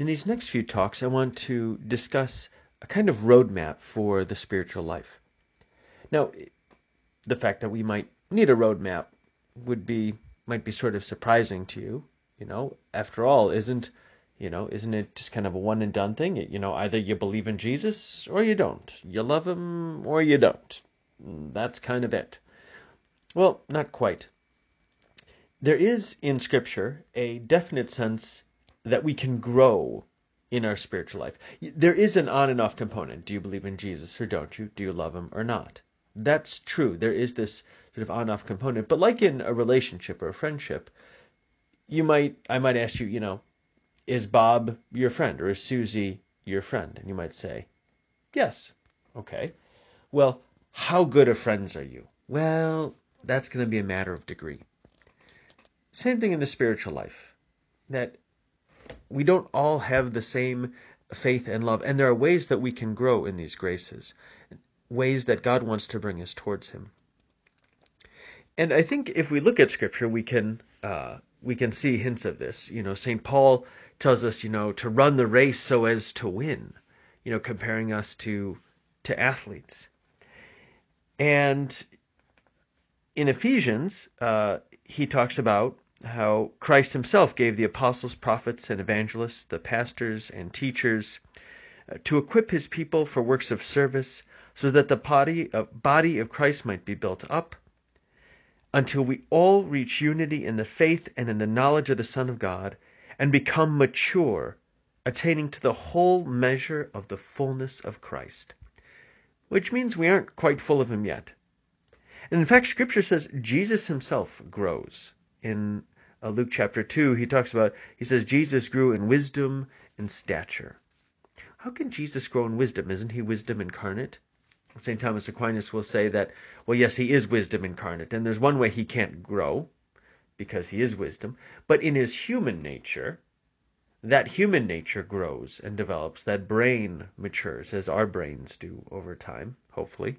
In these next few talks, I want to discuss a kind of roadmap for the spiritual life. Now, the fact that we might need a roadmap would be might be sort of surprising to you. You know, after all, isn't you know, isn't it just kind of a one and done thing? You know, either you believe in Jesus or you don't. You love him or you don't. That's kind of it. Well, not quite. There is in Scripture a definite sense that we can grow in our spiritual life. There is an on and off component. Do you believe in Jesus or don't you? Do you love him or not? That's true. There is this sort of on off component. But like in a relationship or a friendship, you might I might ask you, you know, is Bob your friend or is Susie your friend? And you might say, Yes. Okay. Well, how good of friends are you? Well, that's going to be a matter of degree. Same thing in the spiritual life. That we don't all have the same faith and love, and there are ways that we can grow in these graces, ways that God wants to bring us towards Him. And I think if we look at Scripture, we can uh, we can see hints of this. You know, Saint Paul tells us, you know, to run the race so as to win. You know, comparing us to to athletes. And in Ephesians, uh, he talks about how Christ himself gave the apostles, prophets, and evangelists, the pastors and teachers, uh, to equip his people for works of service, so that the body, uh, body of Christ might be built up until we all reach unity in the faith and in the knowledge of the Son of God and become mature, attaining to the whole measure of the fullness of Christ. Which means we aren't quite full of him yet. And in fact, Scripture says Jesus himself grows in uh, Luke chapter 2, he talks about, he says, Jesus grew in wisdom and stature. How can Jesus grow in wisdom? Isn't he wisdom incarnate? St. Thomas Aquinas will say that, well, yes, he is wisdom incarnate, and there's one way he can't grow, because he is wisdom, but in his human nature, that human nature grows and develops, that brain matures, as our brains do over time, hopefully.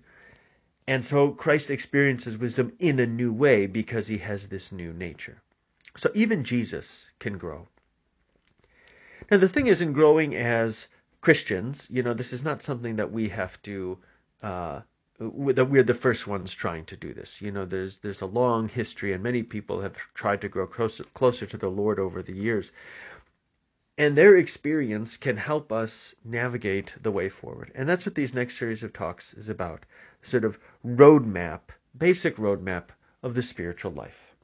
And so Christ experiences wisdom in a new way because he has this new nature. So even Jesus can grow. Now, the thing is, in growing as Christians, you know, this is not something that we have to, uh, that we're the first ones trying to do this. You know, there's there's a long history, and many people have tried to grow closer, closer to the Lord over the years. And their experience can help us navigate the way forward. And that's what these next series of talks is about. Sort of roadmap, basic roadmap of the spiritual life.